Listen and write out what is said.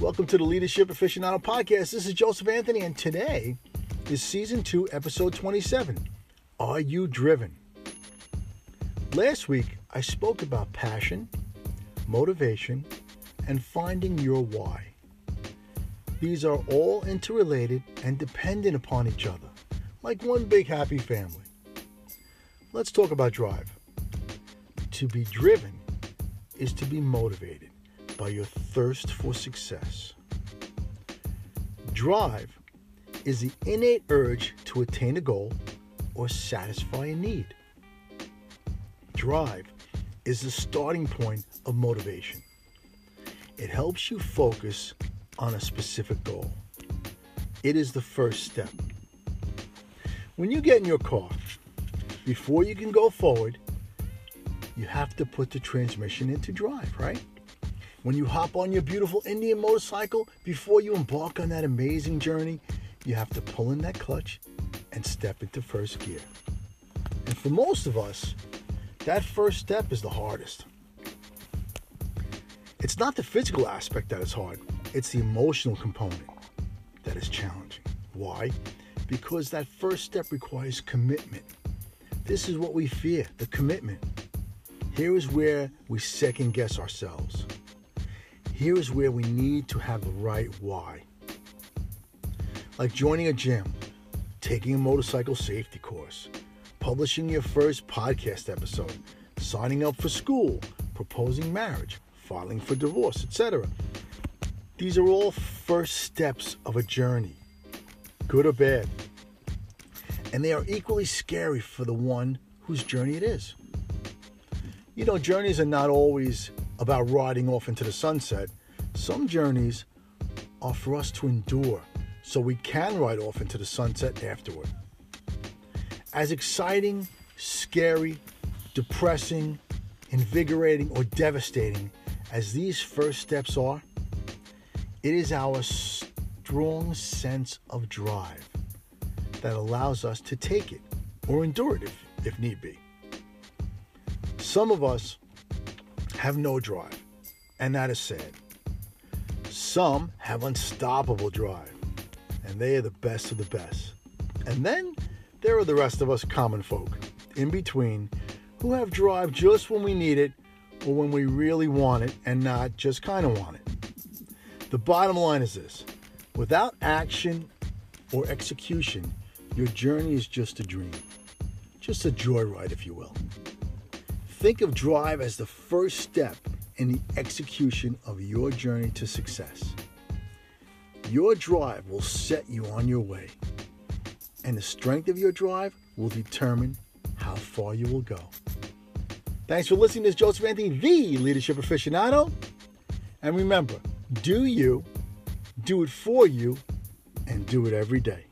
Welcome to the Leadership Aficionado Podcast. This is Joseph Anthony, and today is Season 2, Episode 27 Are You Driven? Last week, I spoke about passion, motivation, and finding your why. These are all interrelated and dependent upon each other, like one big happy family. Let's talk about drive. To be driven is to be motivated by your thirst for success. Drive is the innate urge to attain a goal or satisfy a need. Drive is the starting point of motivation. It helps you focus on a specific goal. It is the first step. When you get in your car, before you can go forward, you have to put the transmission into drive, right? When you hop on your beautiful Indian motorcycle, before you embark on that amazing journey, you have to pull in that clutch and step into first gear. And for most of us, that first step is the hardest. It's not the physical aspect that is hard, it's the emotional component that is challenging. Why? Because that first step requires commitment. This is what we fear the commitment. Here is where we second guess ourselves. Here is where we need to have the right why. Like joining a gym, taking a motorcycle safety course, publishing your first podcast episode, signing up for school, proposing marriage, filing for divorce, etc. These are all first steps of a journey, good or bad. And they are equally scary for the one whose journey it is. You know, journeys are not always about riding off into the sunset. Some journeys are for us to endure so we can ride off into the sunset afterward. As exciting, scary, depressing, invigorating, or devastating as these first steps are, it is our strong sense of drive that allows us to take it or endure it if, if need be. Some of us have no drive, and that is sad. Some have unstoppable drive, and they are the best of the best. And then there are the rest of us common folk in between who have drive just when we need it or when we really want it and not just kind of want it. The bottom line is this without action or execution, your journey is just a dream, just a joyride, if you will. Think of drive as the first step in the execution of your journey to success. Your drive will set you on your way, and the strength of your drive will determine how far you will go. Thanks for listening. Is Joseph Anthony, the leadership aficionado. And remember, do you, do it for you, and do it every day.